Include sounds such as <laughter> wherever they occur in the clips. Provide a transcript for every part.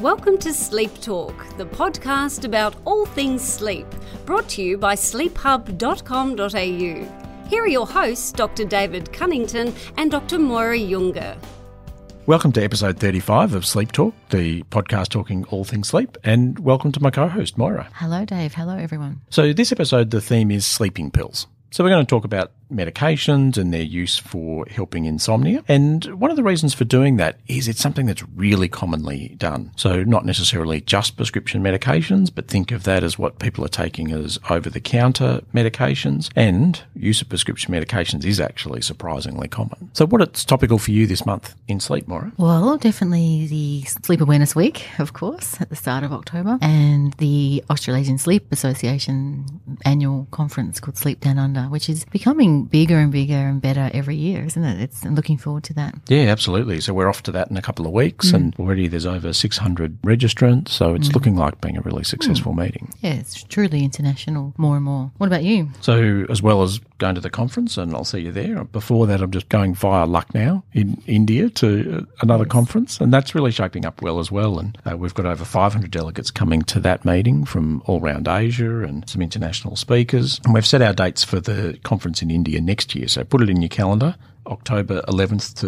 Welcome to Sleep Talk, the podcast about all things sleep, brought to you by sleephub.com.au. Here are your hosts, Dr. David Cunnington and Dr. Moira Junge. Welcome to episode 35 of Sleep Talk, the podcast talking all things sleep, and welcome to my co host, Moira. Hello, Dave. Hello, everyone. So, this episode, the theme is sleeping pills. So, we're going to talk about medications and their use for helping insomnia. And one of the reasons for doing that is it's something that's really commonly done. So, not necessarily just prescription medications, but think of that as what people are taking as over the counter medications. And use of prescription medications is actually surprisingly common. So, what's topical for you this month in sleep, Moira? Well, definitely the Sleep Awareness Week, of course, at the start of October, and the Australasian Sleep Association annual conference called Sleep Down Under, which is becoming bigger and bigger and better every year, isn't it? It's I'm looking forward to that. Yeah, absolutely. So we're off to that in a couple of weeks, mm. and already there's over 600 registrants. So it's mm. looking like being a really successful mm. meeting. Yeah, it's truly international more and more. What about you? So as well as going to the conference, and I'll see you there. Before that, I'm just going via Lucknow in India to uh, another yes. conference, and that's really shaping up well as well. And uh, we've got over 500 delegates coming to that meeting from all around Asia and some international speakers. And we've set our dates for the conference in India next year. So put it in your calendar, October 11th to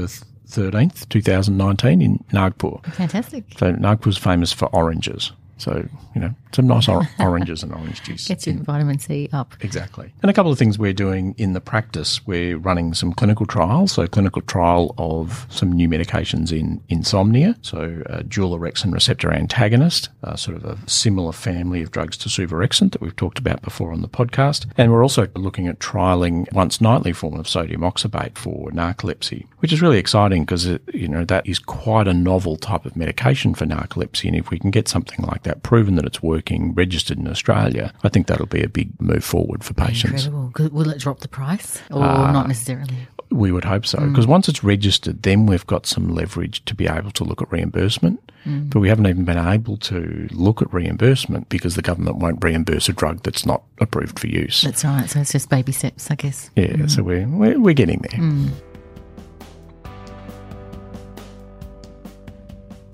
13th, 2019 in Nagpur. Fantastic. So Nagpur's famous for oranges. So, you know, some nice or- <laughs> oranges and orange juice. Gets your vitamin C up. Exactly. And a couple of things we're doing in the practice, we're running some clinical trials. So, clinical trial of some new medications in insomnia. So, uh, dual orexin receptor antagonist, uh, sort of a similar family of drugs to suvorexant that we've talked about before on the podcast. And we're also looking at trialing once nightly form of sodium oxybate for narcolepsy, which is really exciting because, you know, that is quite a novel type of medication for narcolepsy. And if we can get something like that, proven that it's working, registered in Australia, I think that'll be a big move forward for patients. Incredible. Will it drop the price or uh, not necessarily? We would hope so, because mm. once it's registered, then we've got some leverage to be able to look at reimbursement. Mm. But we haven't even been able to look at reimbursement because the government won't reimburse a drug that's not approved for use. That's right. So it's just baby steps, I guess. Yeah. Mm. So we're, we're, we're getting there.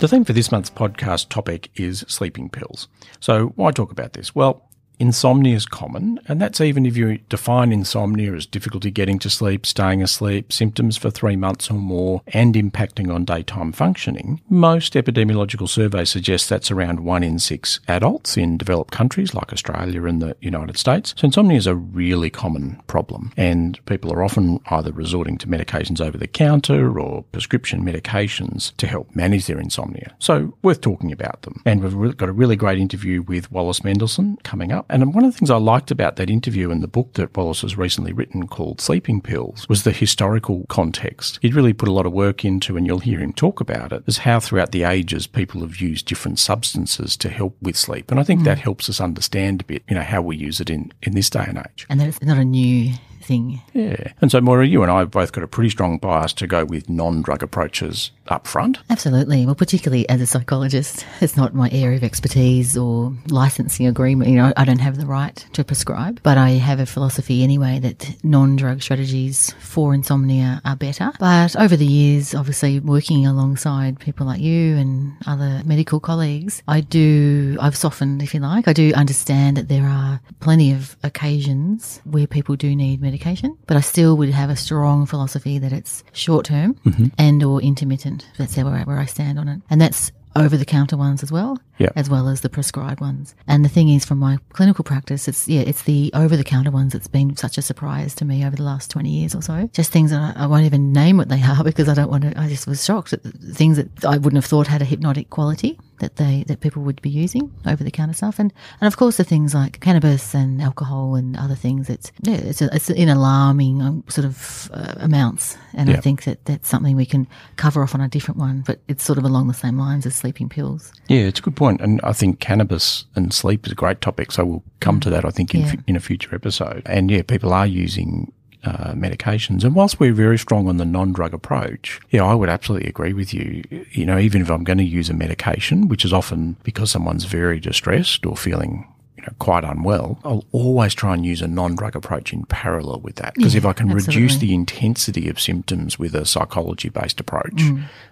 The theme for this month's podcast topic is sleeping pills. So, why talk about this? Well, Insomnia is common, and that's even if you define insomnia as difficulty getting to sleep, staying asleep, symptoms for three months or more, and impacting on daytime functioning. Most epidemiological surveys suggest that's around one in six adults in developed countries like Australia and the United States. So insomnia is a really common problem, and people are often either resorting to medications over the counter or prescription medications to help manage their insomnia. So worth talking about them. And we've got a really great interview with Wallace Mendelson coming up. And one of the things I liked about that interview and the book that Wallace has recently written called Sleeping Pills was the historical context. He'd really put a lot of work into, and you'll hear him talk about it, is how throughout the ages people have used different substances to help with sleep. And I think mm. that helps us understand a bit, you know, how we use it in, in this day and age. And that it's not a new thing. Yeah. And so, Moira, you and I have both got a pretty strong bias to go with non drug approaches up front. Absolutely. Well, particularly as a psychologist, it's not my area of expertise or licensing agreement. You know, I don't have the right to prescribe, but I have a philosophy anyway that non drug strategies for insomnia are better. But over the years, obviously working alongside people like you and other medical colleagues, I do, I've softened, if you like. I do understand that there are plenty of occasions where people do need medication medication, but I still would have a strong philosophy that it's short term mm-hmm. and or intermittent. That's where, where I stand on it. And that's over the counter ones as well, as well as the prescribed ones. And the thing is, from my clinical practice, it's yeah, it's the over the counter ones that's been such a surprise to me over the last twenty years or so. Just things that I, I won't even name what they are <laughs> because I don't want to. I just was shocked at things that I wouldn't have thought had a hypnotic quality that they that people would be using over the counter stuff, and and of course the things like cannabis and alcohol and other things. It's yeah, it's a, it's in alarming um, sort of uh, amounts, and yeah. I think that that's something we can cover off on a different one, but it's sort of along the same lines as sleeping pills. Yeah, it's a good point, and I think cannabis and sleep is a great topic. So we'll come mm. to that, I think, in yeah. in a future episode. And yeah, people are using uh, medications. And whilst we're very strong on the non-drug approach, yeah, I would absolutely agree with you. You know, even if I'm going to use a medication, which is often because someone's very distressed or feeling you know, quite unwell, I'll always try and use a non-drug approach in parallel with that. Because Yeah, if I can reduce the intensity of symptoms with a psychology-based approach,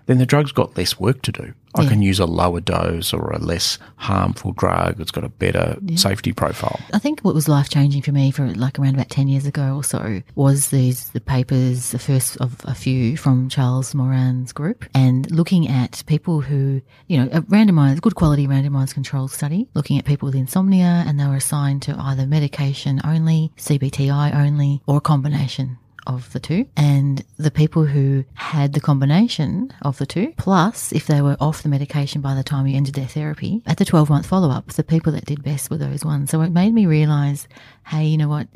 then the drug's got less work to do. I Mm. Yeah. can use a lower dose or a less harmful drug. It's got a better safety profile. I think what was life changing for me for like around about 10 years ago or so was these, the papers, the first of a few from Charles Morin's group and looking at people who, you know, a randomized, good quality randomized controlled study, looking at people with insomnia and they were assigned to either medication only, CBTI only, or a combination of the two. And the people who had the combination of the two, plus if they were off the medication by the time you ended their therapy, at the 12 month follow up, the people that did best were those ones. So it made me realize, hey, you know what?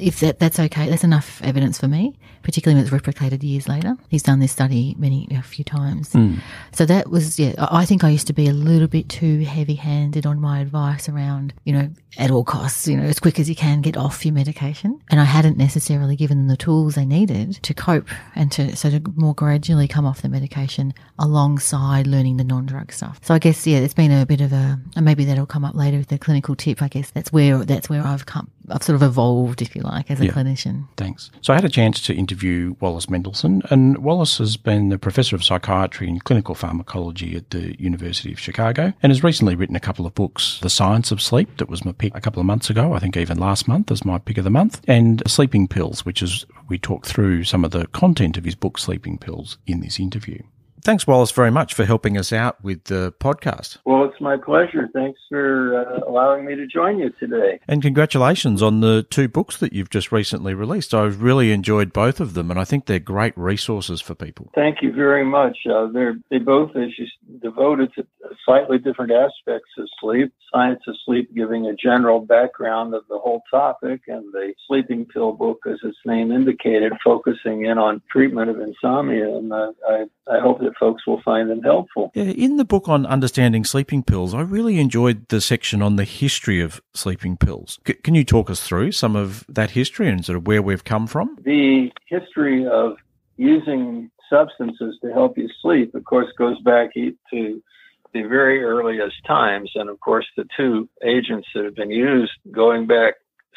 If that, that's okay, that's enough evidence for me, particularly when it's replicated years later. He's done this study many, a few times. Hmm. So that was, yeah, I I think I used to be a little bit too heavy handed on my advice around, you know, at all costs, you know, as quick as you can get off your medication. And I hadn't necessarily given them the tools they needed to cope and to, so to more gradually come off the medication alongside learning the non drug stuff. So I guess, yeah, it's been a bit of a, and maybe that'll come up later with the clinical tip. I guess that's where, that's where I've come, I've sort of evolved, if you like, as a Yeah. clinician. Thanks. So I had a chance to interview Wallace Mendelson, and Wallace has been the professor of psychiatry and clinical pharmacology at the University of Chicago and has recently written a couple of books. The Science of Sleep, that was my pick a couple of months ago, I think even last month as my pick of the month, and Sleeping Pills, which is we talk through some of the content of his book Sleeping Pills in this interview. Thanks, Wallace, very much for helping us out with the podcast. Well, it's my pleasure. Thanks for uh, allowing me to join you today. And congratulations on the two books that you've just recently released. I've really enjoyed both of them, and I think they're great resources for people. Thank you very much. Uh, they're they both, as you s- devoted to slightly different aspects of sleep. Science of sleep, giving a general background of the whole topic, and the sleeping pill book, as its name indicated, focusing in on treatment of insomnia. And uh, I I hope that folks will find them helpful. Yeah, in the book on understanding sleeping pills, I really enjoyed the section on the history of sleeping pills. C- can you talk us through some of that history and sort of where we've come from? the history of using substances to help you sleep, of course, goes back to the very earliest times. And of course, the two agents that have been used going back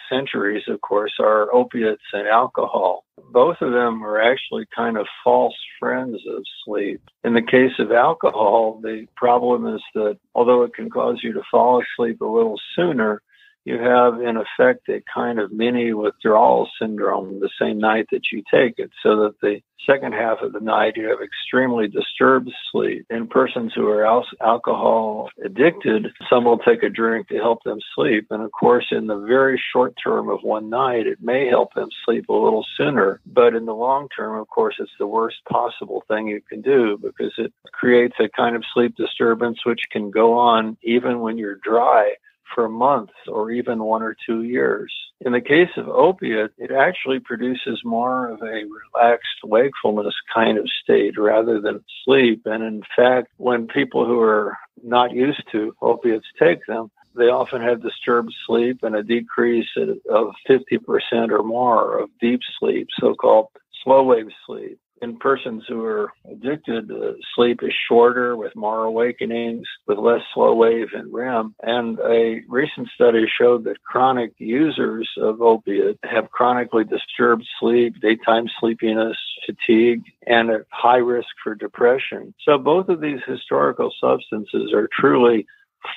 centuries, of course, are opiates and alcohol. Both of them are actually kind of false friends of sleep. In the case of alcohol, the problem is that although it can cause you to fall asleep a little sooner, you have in effect a kind of mini withdrawal syndrome the same night that you take it, so that the second half of the night you have extremely disturbed sleep. In persons who are al- alcohol addicted, some will take a drink to help them sleep. And of course, in the very short term of one night, it may help them sleep a little sooner. But in the long term, of course, it's the worst possible thing you can do because it creates a kind of sleep disturbance which can go on even when you're dry for months or even one or two years. In the case of opiate, it actually produces more of a relaxed wakefulness kind of state rather than sleep. And in fact, when people who are not used to opiates take them, they often have disturbed sleep and a decrease of 50% or more of deep sleep, so called slow wave sleep. In persons who are addicted, uh, sleep is shorter with more awakenings, with less slow wave and REM. And a recent study showed that chronic users of opiate have chronically disturbed sleep, daytime sleepiness, fatigue, and a high risk for depression. So both of these historical substances are truly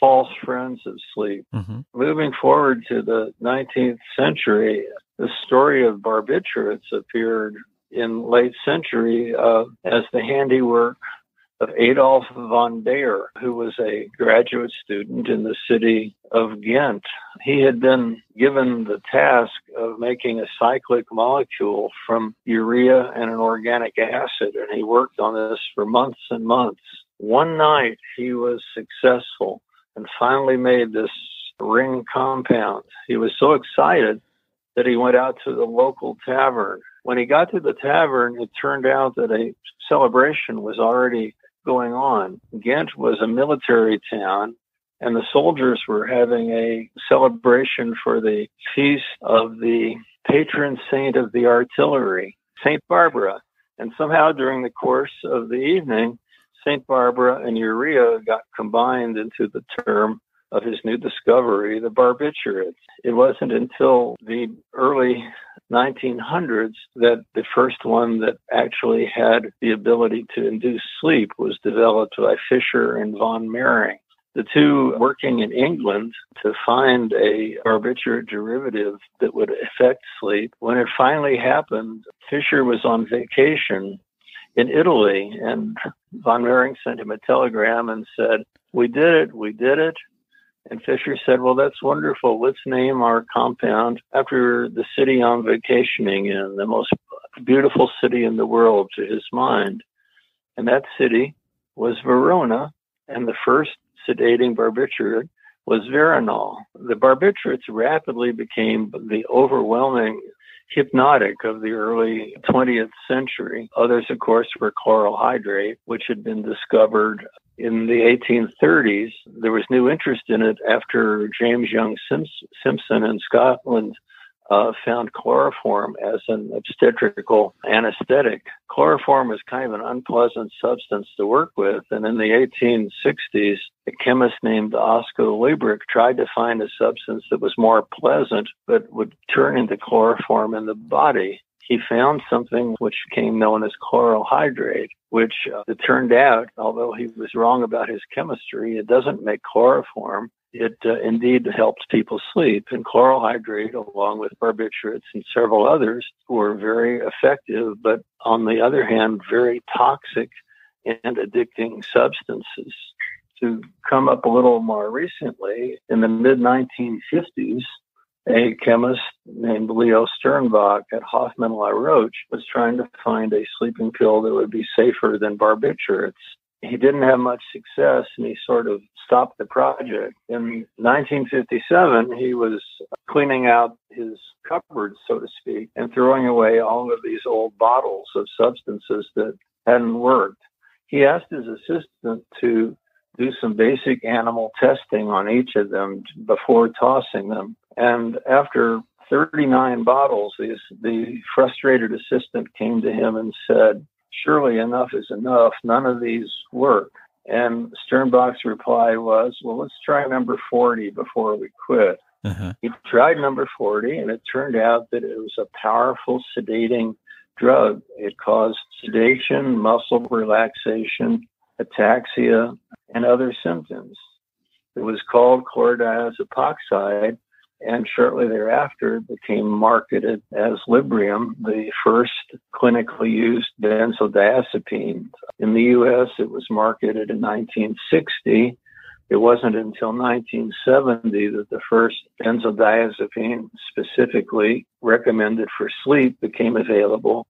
false friends of sleep. Mm-hmm. Moving forward to the 19th century, the story of barbiturates appeared in late century uh, as the handiwork of Adolf von Baeyer, who was a graduate student in the city of Ghent. He had been given the task of making a cyclic molecule from urea and an organic acid, and he worked on this for months and months. One night he was successful and finally made this ring compound. He was so excited that he went out to the local tavern. When he got to the tavern, it turned out that a celebration was already going on. Ghent was a military town, and the soldiers were having a celebration for the feast of the patron saint of the artillery, St. Barbara. And somehow during the course of the evening, St. Barbara and urea got combined into the term of his new discovery, the barbiturates. It wasn't until the early 1900s that the first one that actually had the ability to induce sleep was developed by Fischer and von Mering. The two working in England to find a barbiturate derivative that would affect sleep. When it finally happened, Fischer was on vacation in Italy and <laughs> von Mering sent him a telegram and said, We did it, we did it. And Fischer said, Well, that's wonderful. Let's name our compound after the city I'm vacationing in, the most beautiful city in the world to his mind. And that city was Verona. And the first sedating barbiturate was Veronal. The barbiturates rapidly became the overwhelming hypnotic of the early 20th century. Others, of course, were chloral hydrate, which had been discovered in the 1830s. There was new interest in it after James Young Simpson in Scotland uh, found chloroform as an obstetrical anesthetic. Chloroform is kind of an unpleasant substance to work with, and in the 1860s, a chemist named Oscar Liebreich tried to find a substance that was more pleasant but would turn into chloroform in the body. He found something which became known as chloral hydrate, which uh, it turned out, although he was wrong about his chemistry, it doesn't make chloroform it uh, indeed helps people sleep. And chloral hydrate, along with barbiturates and several others, were very effective, but on the other hand, very toxic and addicting substances. To come up a little more recently, in the mid 1950s, a chemist named Leo Sternbach at Hoffmann La Roche was trying to find a sleeping pill that would be safer than barbiturates he didn't have much success and he sort of stopped the project. In 1957, he was cleaning out his cupboards, so to speak, and throwing away all of these old bottles of substances that hadn't worked. He asked his assistant to do some basic animal testing on each of them before tossing them. And after 39 bottles, the frustrated assistant came to him and said, surely enough is enough. None of these work. And Sternbach's reply was, well, let's try number 40 before we quit. Uh-huh. He tried number 40, and it turned out that it was a powerful sedating drug. It caused sedation, muscle relaxation, ataxia, and other symptoms. It was called chlorodiazepoxide, and shortly thereafter became marketed as Librium, the first clinically used benzodiazepine. In the U.S., it was marketed in 1960. It wasn't until 1970 that the first benzodiazepine specifically recommended for sleep became available,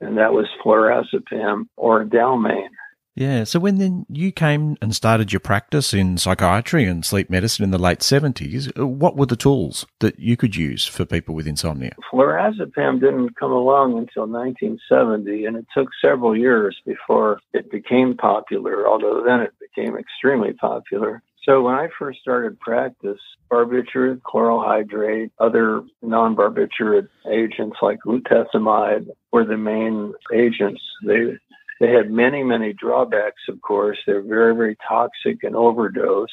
and that was flurazepam or Dalmane. Yeah. So when then you came and started your practice in psychiatry and sleep medicine in the late 70s, uh, what were the tools that you could use for people with insomnia? Flurazepam didn't come along until 1970, and it took several years before it became popular, although then it became extremely popular. So when I first started practice, barbiturate, chloral hydrate, other non-barbiturate agents like glutethimide were the main agents. They they had many, many drawbacks, of course. They're very, very toxic and overdose.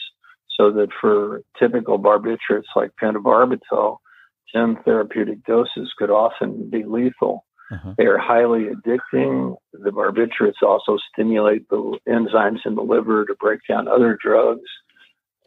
So that for typical barbiturates like pentobarbital, 10 therapeutic doses could often be lethal. Uh-huh. They are highly addicting. The barbiturates also stimulate the enzymes in the liver to break down other drugs.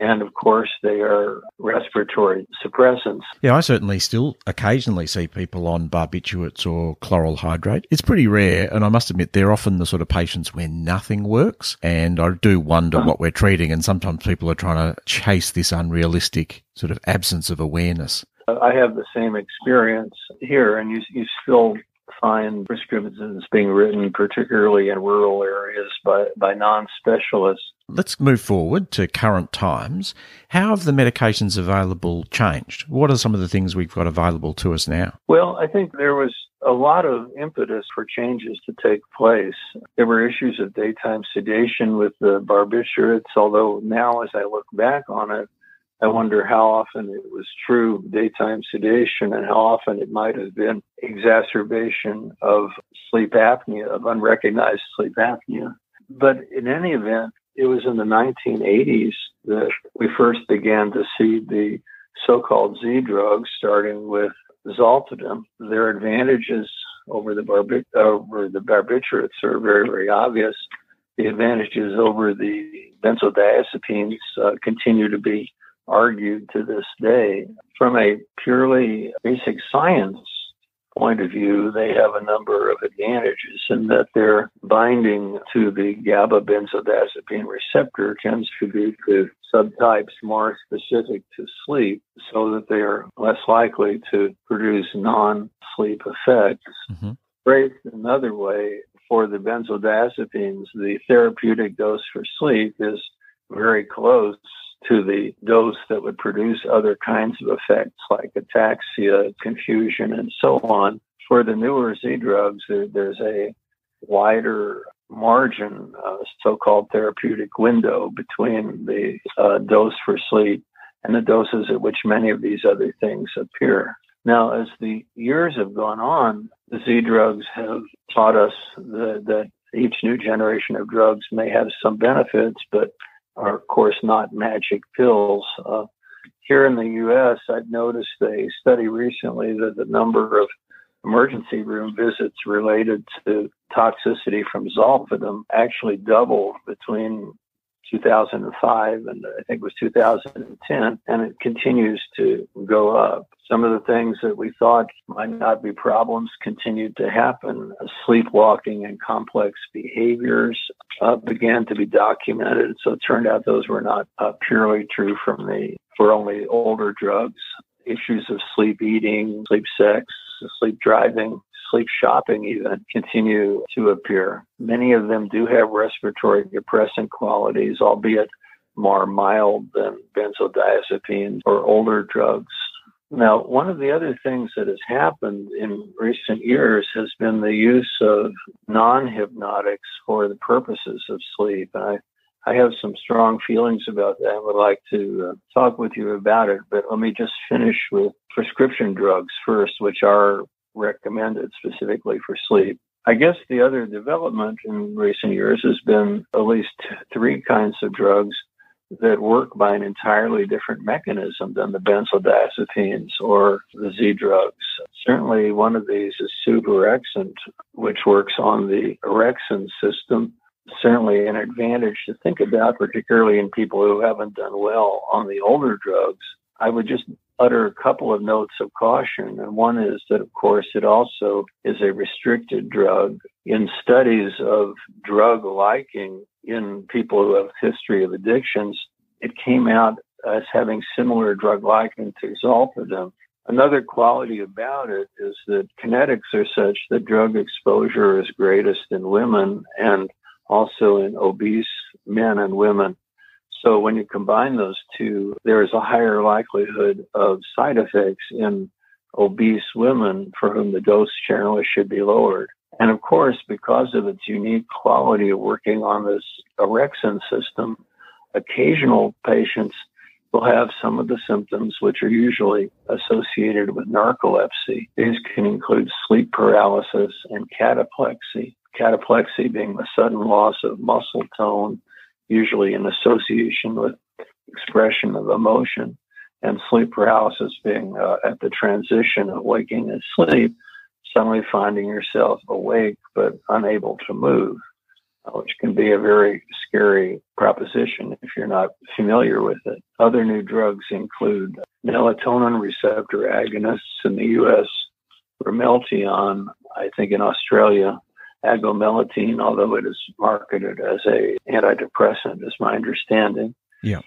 And of course, they are respiratory suppressants. Yeah, I certainly still occasionally see people on barbiturates or chloral hydrate. It's pretty rare, and I must admit, they're often the sort of patients where nothing works. And I do wonder uh-huh. what we're treating, and sometimes people are trying to chase this unrealistic sort of absence of awareness. I have the same experience here, and you, you still find prescriptions being written, particularly in rural areas, by, by non specialists. Let's move forward to current times. How have the medications available changed? What are some of the things we've got available to us now? Well, I think there was a lot of impetus for changes to take place. There were issues of daytime sedation with the barbiturates, although now, as I look back on it, I wonder how often it was true daytime sedation and how often it might have been exacerbation of sleep apnea, of unrecognized sleep apnea. But in any event, it was in the 1980s that we first began to see the so-called Z drugs, starting with zolpidem. Their advantages over the barbi- over the barbiturates are very, very obvious. The advantages over the benzodiazepines uh, continue to be argued to this day. From a purely basic science point of view, they have a number of advantages in that their binding to the GABA benzodiazepine receptor tends to be to subtypes more specific to sleep so that they are less likely to produce non sleep effects. Mm-hmm. Another way, for the benzodiazepines, the therapeutic dose for sleep is very close to the dose that would produce other kinds of effects like ataxia, confusion, and so on. For the newer Z drugs, there, there's a wider margin, uh, so-called therapeutic window between the uh, dose for sleep and the doses at which many of these other things appear. Now, as the years have gone on, the Z drugs have taught us that, that each new generation of drugs may have some benefits, but are, of course, not magic pills. Uh, here in the U.S., I've noticed a study recently that the number of emergency room visits related to toxicity from zolpidem actually doubled between 2005 and I think it was 2010, and it continues to go up. Some of the things that we thought might not be problems continued to happen. Sleepwalking and complex behaviors uh, began to be documented. So it turned out those were not uh, purely true from the for only older drugs. Issues of sleep eating, sleep sex, sleep driving, sleep shopping even continue to appear. Many of them do have respiratory depressant qualities, albeit more mild than benzodiazepines or older drugs. Now, one of the other things that has happened in recent years has been the use of non hypnotics for the purposes of sleep. I, I have some strong feelings about that. I would like to uh, talk with you about it, but let me just finish with prescription drugs first, which are recommended specifically for sleep. I guess the other development in recent years has been at least three kinds of drugs that work by an entirely different mechanism than the benzodiazepines or the Z drugs. Certainly, one of these is suvorexant, which works on the orexin system. Certainly, an advantage to think about, particularly in people who haven't done well on the older drugs. I would just utter a couple of notes of caution. And one is that, of course, it also is a restricted drug. In studies of drug liking in people who have history of addictions, it came out as having similar drug liking to zolpidem. Another quality about it is that kinetics are such that drug exposure is greatest in women and also in obese men and women. So when you combine those two, there is a higher likelihood of side effects in obese women for whom the dose generally should be lowered. And of course, because of its unique quality of working on this orexin system, occasional patients will have some of the symptoms which are usually associated with narcolepsy. These can include sleep paralysis and cataplexy. Cataplexy being the sudden loss of muscle tone usually in association with expression of emotion, and sleep paralysis being uh, at the transition of waking and sleep, suddenly finding yourself awake but unable to move, uh, which can be a very scary proposition if you're not familiar with it. Other new drugs include melatonin receptor agonists in the U.S., Ramelteon, I think in Australia, agomelatine, although it is marketed as a antidepressant, is my understanding. Yeah.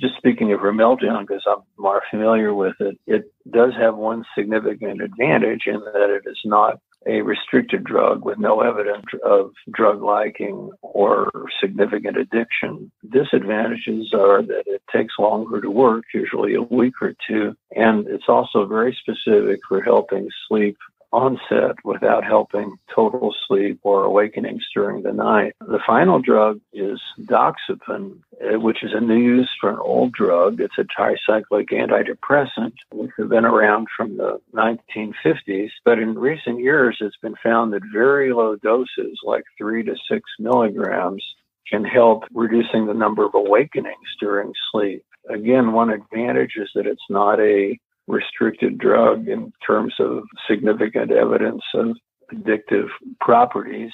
Just speaking of Ramelteon, because I'm more familiar with it, it does have one significant advantage in that it is not a restricted drug with no evidence of drug liking or significant addiction. Disadvantages are that it takes longer to work, usually a week or two, and it's also very specific for helping sleep onset without helping total sleep or awakenings during the night. The final drug is doxepin, eh, which is a new use for an old drug. It's a tricyclic antidepressant, which has been around from the 1950s. But in recent years, it's been found that very low doses, like three to six milligrams, can help reducing the number of awakenings during sleep. Again, one advantage is that it's not a restricted drug in terms of significant evidence of addictive properties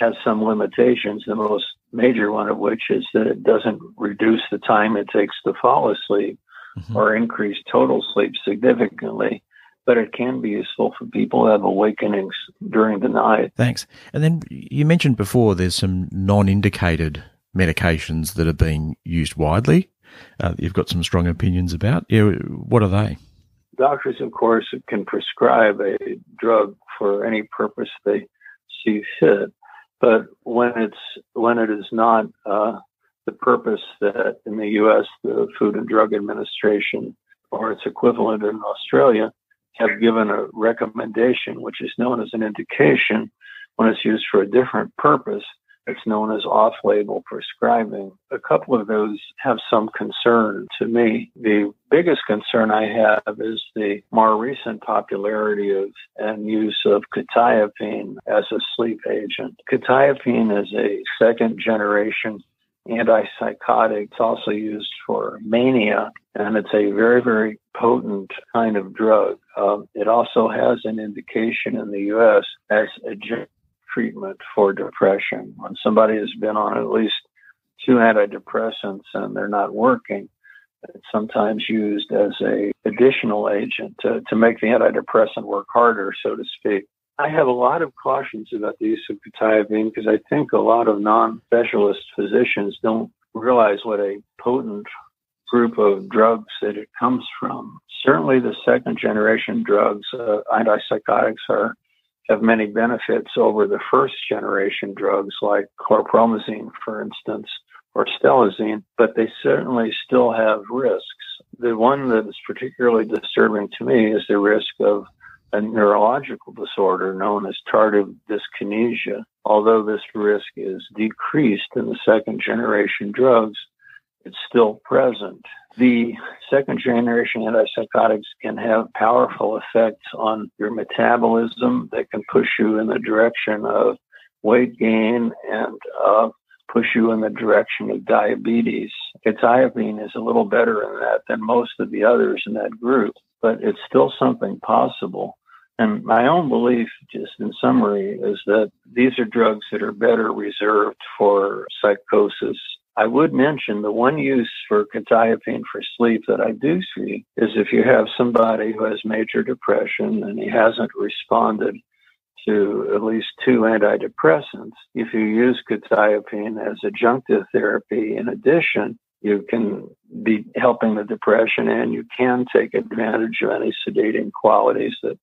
has some limitations, the most major one of which is that it doesn't reduce the time it takes to fall asleep mm-hmm. or increase total sleep significantly. But it can be useful for people who have awakenings during the night. Thanks. And then you mentioned before there's some non indicated medications that are being used widely. Uh, you've got some strong opinions about. Yeah, what are they? Doctors, of course, can prescribe a drug for any purpose they see fit. But when it's when it is not uh, the purpose that in the U.S. the Food and Drug Administration or its equivalent in Australia have given a recommendation, which is known as an indication, when it's used for a different purpose, it's known as off label prescribing. A couple of those have some concern to me. The biggest concern I have is the more recent popularity of and use of quetiapine as a sleep agent. Quetiapine is a second generation antipsychotic. It's also used for mania, and it's a very, very potent kind of drug. Um, it also has an indication in the U.S. as a treatment for depression. When somebody has been on at least two antidepressants and they're not working, it's sometimes used as a additional agent to, to make the antidepressant work harder, so to speak. I have a lot of cautions about the use of quetiapine because I think a lot of non-specialist physicians don't realize what a potent group of drugs that it comes from. Certainly, the second generation drugs, uh, antipsychotics, are have many benefits over the first generation drugs like chlorpromazine, for instance, or stelazine, but they certainly still have risks. The one that is particularly disturbing to me is the risk of a neurological disorder known as tardive dyskinesia. Although this risk is decreased in the second generation drugs, it's still present. The second generation antipsychotics can have powerful effects on your metabolism that can push you in the direction of weight gain and uh, push you in the direction of diabetes. Quetiapine is a little better in that than most of the others in that group, but it's still something possible. And my own belief, just in summary, is that these are drugs that are better reserved for psychosis I would mention the one use for quetiapine for sleep that I do see is if you have somebody who has major depression and he hasn't responded to at least two antidepressants. If you use quetiapine as adjunctive therapy in addition, you can be helping the depression and you can take advantage of any sedating qualities that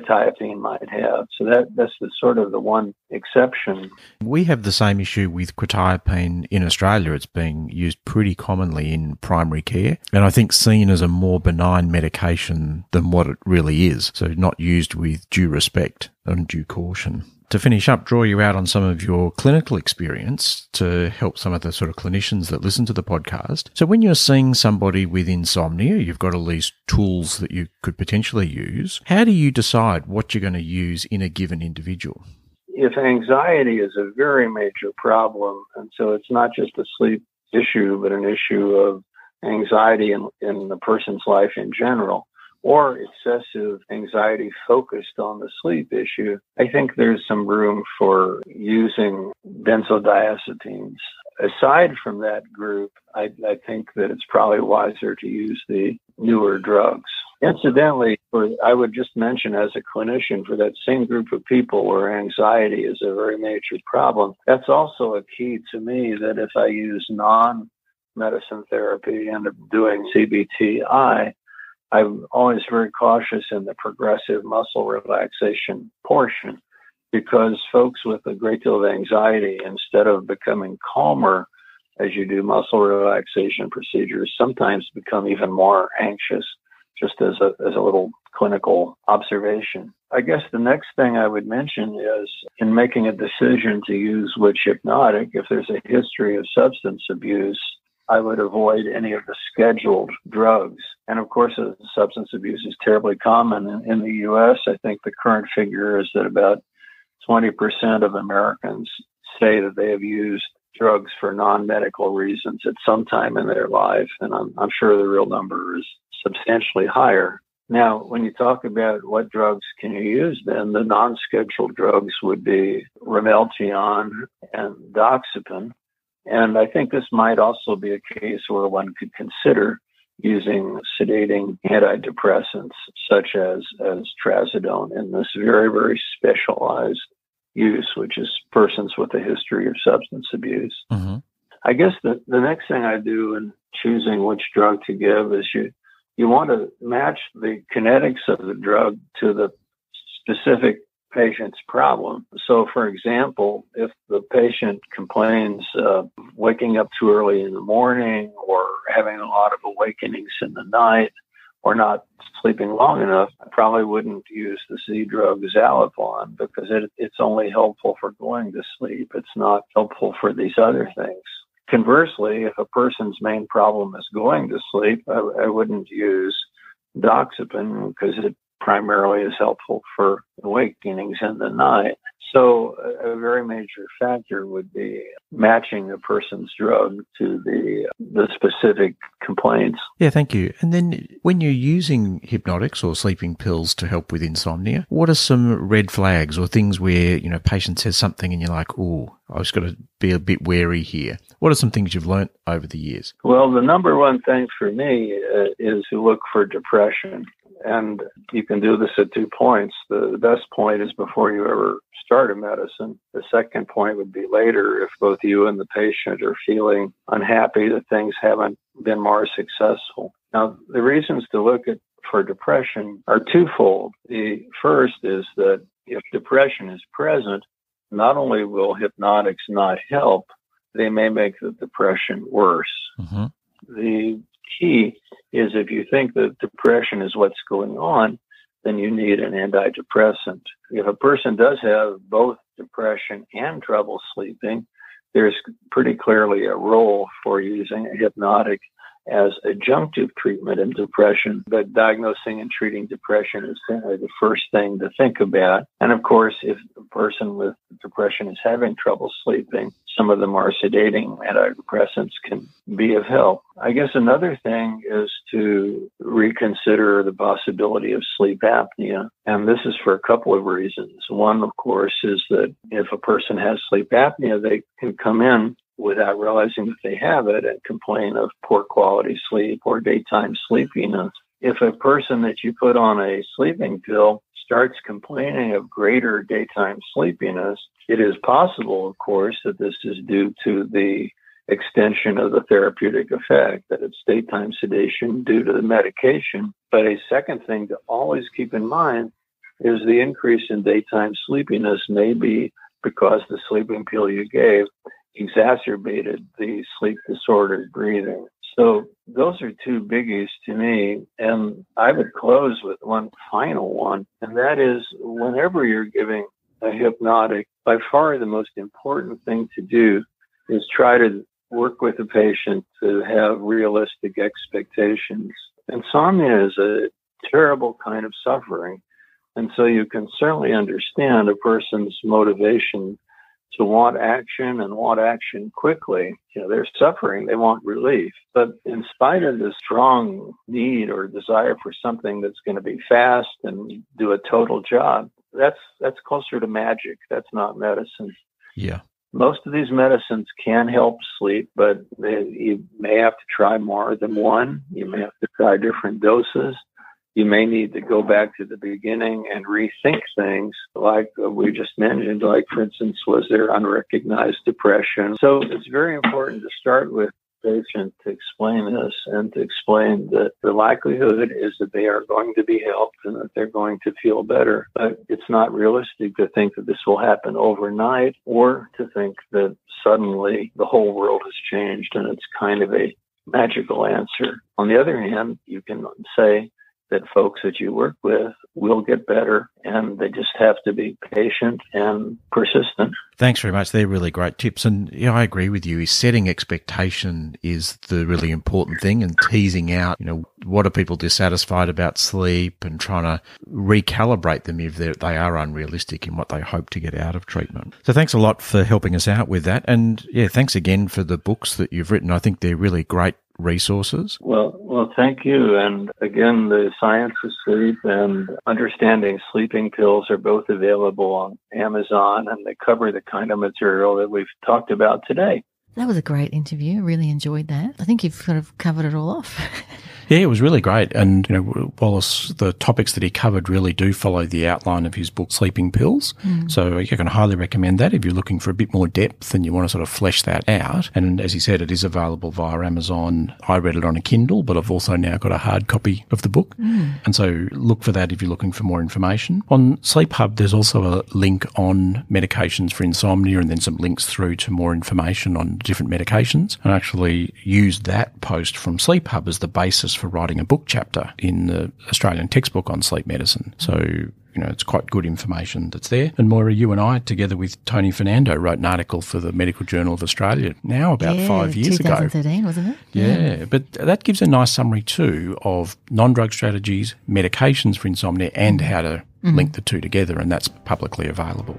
quetiapine might have. So that that's the sort of the one exception. We have the same issue with quetiapine in Australia. It's being used pretty commonly in primary care, and I think seen as a more benign medication than what it really is. So not used with due respect and due caution to finish up, draw you out on some of your clinical experience to help some of the sort of clinicians that listen to the podcast. So, when you're seeing somebody with insomnia, you've got all these tools that you could potentially use. How do you decide what you're going to use in a given individual? If anxiety is a very major problem, and so it's not just a sleep issue, but an issue of anxiety in, in the person's life in general, or excessive anxiety focused on the sleep issue, I think there's some room for using benzodiazepines. Aside from that group, I, I think that it's probably wiser to use the newer drugs. Incidentally, I would just mention as a clinician for that same group of people where anxiety is a very major problem, that's also a key to me that if I use non medicine therapy and doing CBTI, I'm always very cautious in the progressive muscle relaxation portion because folks with a great deal of anxiety, instead of becoming calmer as you do muscle relaxation procedures, sometimes become even more anxious, just as a, as a little clinical observation. I guess the next thing I would mention is in making a decision to use which hypnotic, if there's a history of substance abuse, I would avoid any of the scheduled drugs. And of course, uh, substance abuse is terribly common in, in the U.S. I think the current figure is that about 20% of Americans say that they have used drugs for non-medical reasons at some time in their life, and I'm, I'm sure the real number is substantially higher. Now, when you talk about what drugs can you use, then the non-scheduled drugs would be Ramelteon and Doxepin. And I think this might also be a case where one could consider using sedating antidepressants such as, as trazodone in this very, very specialized use, which is persons with a history of substance abuse. Mm-hmm. I guess the, the next thing I do in choosing which drug to give is you you want to match the kinetics of the drug to the specific patient's problem. So, for example, if the patient complains of waking up too early in the morning or having a lot of awakenings in the night or not sleeping long enough, I probably wouldn't use the Z drug Zaleplon because it, it's only helpful for going to sleep. It's not helpful for these other things. Conversely, if a person's main problem is going to sleep, I, I wouldn't use doxepin because it primarily is helpful for awakenings in the night. So a, very major factor would be matching a person's drug to the the specific complaints. Yeah, thank you. And then when you're using hypnotics or sleeping pills to help with insomnia, what are some red flags or things where, you know, patient says something and you're like, "Oh, I've just got to be a bit wary here." What are some things you've learnt over the years? Well, the number one thing for me uh, is to look for depression. And you can do this at two points. The, the best point is before you ever start a medicine. The second point would be later if both you and the patient are feeling unhappy that things haven't been more successful. Now, the reasons to look at for depression are twofold. The first is that if depression is present, not only will hypnotics not help, they may make the depression worse. Mm-hmm. The key is if you think that depression is what's going on, then you need an antidepressant. If a person does have both depression and trouble sleeping, there's pretty clearly a role for using a hypnotic as adjunctive treatment in depression, but diagnosing and treating depression is the first thing to think about. And of course, if a person with depression is having trouble sleeping, some of the more sedating antidepressants can be of help. I guess another thing is to reconsider the possibility of sleep apnea. And this is for a couple of reasons. One, of course, is that if a person has sleep apnea, they can come in without realizing that they have it and complain of poor quality sleep or daytime sleepiness. If a person that you put on a sleeping pill starts complaining of greater daytime sleepiness, it is possible, of course, that this is due to the extension of the therapeutic effect, that it's daytime sedation due to the medication. But a second thing to always keep in mind is the increase in daytime sleepiness may be because the sleeping pill you gave exacerbated the sleep disordered breathing. So those are two biggies to me. And I would close with one final one, and that is whenever you're giving a hypnotic, by far the most important thing to do is try to work with the patient to have realistic expectations. Insomnia is a terrible kind of suffering. And so you can certainly understand a person's motivation to want action and want action quickly. You know, they're suffering, they want relief. But in spite of the strong need or desire for something that's going to be fast and do a total job, that's that's closer to magic. That's not medicine. Yeah. Most of these medicines can help sleep, but they, you may have to try more than one. You may have to try different doses you may need to go back to the beginning and rethink things like uh, we just mentioned, like, for instance, was there unrecognized depression? So it's very important to start with patient to explain this and to explain that the likelihood is that they are going to be helped and that they're going to feel better. But it's not realistic to think that this will happen overnight or to think that suddenly the whole world has changed and it's kind of a magical answer. On the other hand, you can say that folks that you work with will get better and they just have to be patient and persistent. Thanks very much. They're really great tips. And yeah, I agree with you. Is setting expectation is the really important thing and teasing out, you know, what are people dissatisfied about sleep and trying to recalibrate them if they are unrealistic in what they hope to get out of treatment. So thanks a lot for helping us out with that. And yeah, thanks again for the books that you've written. I think they're really great resources? Well, well, thank you. And again, the science of sleep and understanding sleeping pills are both available on Amazon, and they cover the kind of material that we've talked about today. That was a great interview. I really enjoyed that. I think you've sort of covered it all off. <laughs> Yeah, it was really great. And, you know, Wallace, the topics that he covered really do follow the outline of his book, Sleeping Pills. Mm. So I can highly recommend that if you're looking for a bit more depth and you want to sort of flesh that out. And as he said, it is available via Amazon. I read it on a Kindle, but I've also now got a hard copy of the book. Mm. And so look for that if you're looking for more information. On Sleep Hub, there's also a link on medications for insomnia and then some links through to more information on different medications. And actually use that post from Sleep Hub as the basis for writing a book chapter in the Australian textbook on sleep medicine. So you know, it's quite good information that's there. And Moira, you and I, together with Tony Fernando, wrote an article for the Medical Journal of Australia now about yeah, five years 2013, ago. wasn't it? Yeah, yeah, but that gives a nice summary too of non-drug strategies, medications for insomnia, and how to mm-hmm. link the two together, and that's publicly available.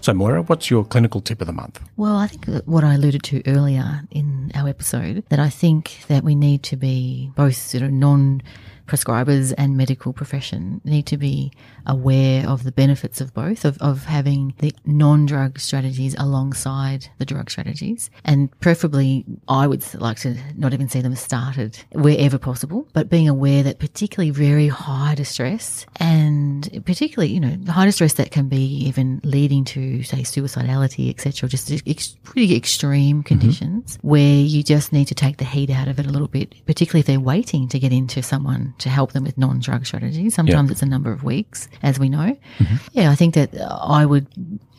So, Moira, what's your clinical tip of the month? Well, I think what I alluded to earlier in our episode, that I think that we need to be both sort of non prescribers and medical profession need to be aware of the benefits of both, of, of having the non drug strategies alongside the drug strategies. And preferably, I would like to not even see them started wherever possible, but being aware that particularly very high distress and particularly, you know, the high distress that can be even leading to, say, suicidality, etc., just ex- pretty extreme mm-hmm. conditions mm-hmm. where you just need to take the heat out of it a little bit, particularly if they're waiting to get into someone to help them with non drug strategies. Sometimes it's a number of weeks as we know. Mm-hmm. Yeah, I think that I would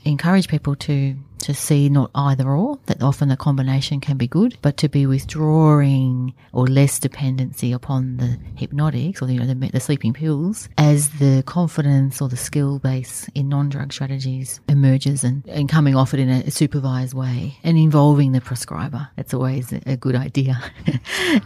encourage people to to see not either or, that often the combination can be good, but to be withdrawing or less dependency upon the hypnotics or the, you know, the, the sleeping pills as the confidence or the skill base in non-drug strategies emerges and, and coming off it in a supervised way and involving the prescriber. It's always a good idea. <laughs>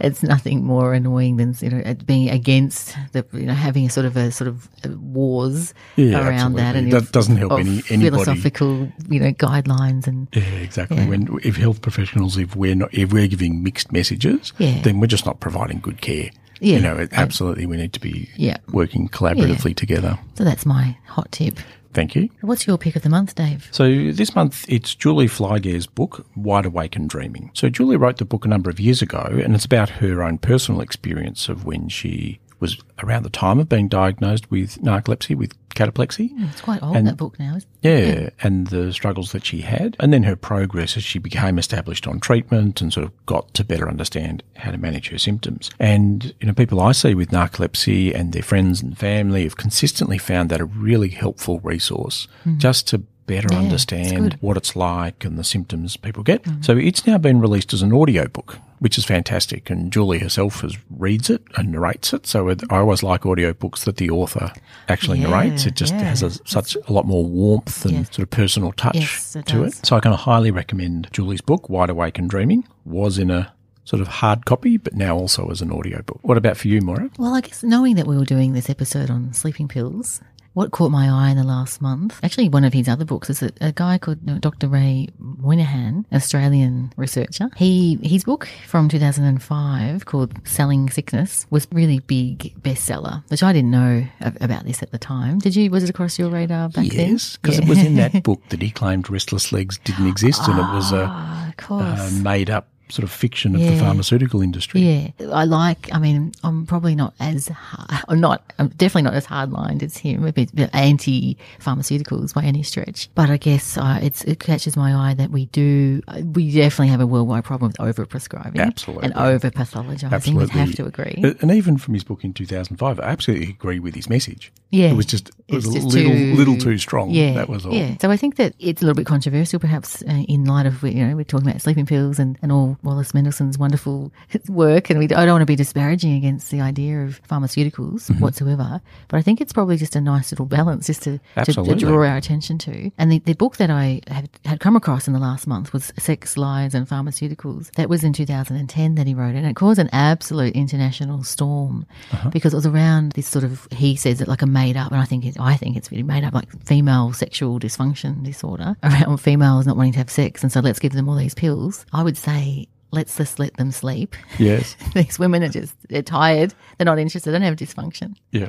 it's nothing more annoying than you know being against the you know having a sort of a sort of uh, wars yeah, around absolutely. that and that doesn't help any anybody. philosophical you know guidelines and yeah, exactly. Yeah. When if health professionals, if we're not, if we're giving mixed messages, yeah. then we're just not providing good care. Yeah, you know, absolutely, we need to be yeah. working collaboratively together. So that's my hot tip. Thank you. What's your pick of the month, Dave? So this month it's Julie Flygare's book, Wide Awake and Dreaming. So Julie wrote the book a number of years ago, and it's about her own personal experience of when she was around the time of being diagnosed with narcolepsy, with cataplexy. Mm, it's quite old, and, that book now, yeah, yeah, and the struggles that she had. And then her progress as she became established on treatment and sort of got to better understand how to manage her symptoms. And, you know, people I see with narcolepsy and their friends and family have consistently found that a really helpful resource mm. just to better yeah, understand what it's like and the symptoms people get. Mm. So it's now been released as an audio book, which is fantastic. And Julie herself has reads it and narrates it. So it, I always like audio books that the author actually yeah, narrates. It just yeah. has a, such a lot more warmth and sort of personal touch yes, it to does. it. So I can highly recommend Julie's book, Wide Awake and Dreaming, was in a sort of hard copy, but now also as an audiobook. What about for you, Moira? Well, I guess knowing that we were doing this episode on sleeping pills, what caught my eye in the last month, actually, one of his other books is a, a guy called Dr. Ray Moynihan, Australian researcher. He his book from 2005 called Selling Sickness was really big bestseller, which I didn't know about this at the time. Did you? Was it across your radar back yes, then? Yes, because yeah. it was in that book that he claimed restless legs didn't <laughs> exist, and it was a, ah, a uh, made up sort of fiction of yeah. the pharmaceutical industry. Yeah, I like. I mean, I'm probably not as hard, I'm not. I'm definitely not as hardlined as him. A bit, anti pharmaceuticals by any stretch. But I guess uh, it catches my eye that we do. We definitely have a worldwide problem with over prescribing, absolutely, and over pathologizing. We have to agree. And even from his book in 2005, I absolutely agree with his message. Yeah, it was just it was a little too, little too strong. Yeah, that was all. Yeah, so I think that it's a little bit controversial, perhaps, uh, in light of you know we're talking about sleeping pills and and all Wallace Mendelson's wonderful <laughs> work, and we, I don't want to be disparaging against the idea of pharmaceuticals Mm-hmm. whatsoever, but I think it's probably just a nice little balance just to, to, to draw our attention to. And the, the book that I had, had come across in the last month was Sex, Lies and Pharmaceuticals. That was in 2010 that he wrote it, and it caused an absolute international storm Uh-huh. because it was around this sort of, he says it like a made up, and I think it, I think it's really made up, like female sexual dysfunction disorder around females not wanting to have sex, and so let's give them all these pills. I would say, let's just let them sleep. Yes. <laughs> these women are just, they're tired, they're not interested, they don't have dysfunction. Yeah.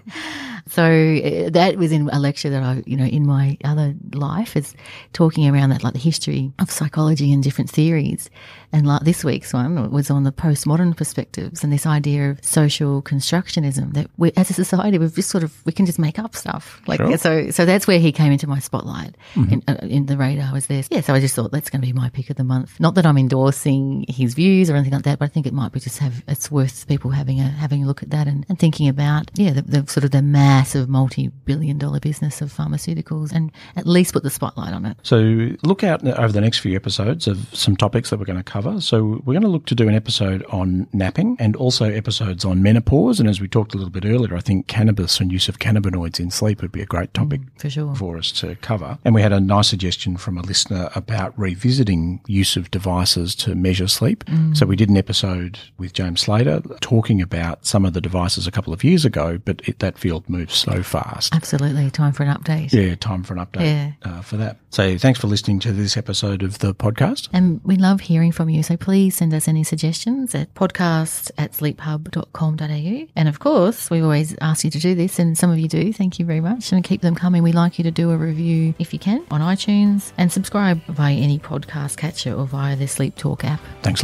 So uh, that was in a lecture that I, you know, in my other life is talking around that, like the history of psychology and different theories. And like this week's one was on the postmodern perspectives and this idea of social constructionism that we, as a society, we've just sort of, we can just make up stuff. Like, Sure. so, so that's where he came into my spotlight in, uh, in the radar was there. Yeah. So I just thought that's going to be my pick of the month. Not that I'm endorsing his views or anything like that, but I think it might be just have, it's worth people having a, having a look at that and, and thinking about, yeah, the, the sort of the massive multi-billion dollar business of pharmaceuticals and at least put the spotlight on it. So look out over the next few episodes of some topics that we're going to cover. So we're going to look to do an episode on napping and also episodes on menopause. And as we talked a little bit earlier, I think cannabis and use of cannabinoids in sleep would be a great topic mm, For sure. for us to cover. And we had a nice suggestion from a listener about revisiting use of devices to measure sleep. So we did an episode with James Slater talking about some of the devices a couple of years ago, but it, that field moves so fast. Absolutely. Time for an update. Yeah, time for an update Yeah. uh, for that. So thanks for listening to this episode of the podcast. And we love hearing from you. So please send us any suggestions at podcast at sleephub.com.au. And of course, we always ask you to do this, and some of you do. Thank you very much. And keep them coming. We like you to do a review if you can on iTunes and subscribe via any podcast catcher or via the Sleep Talk app. Thanks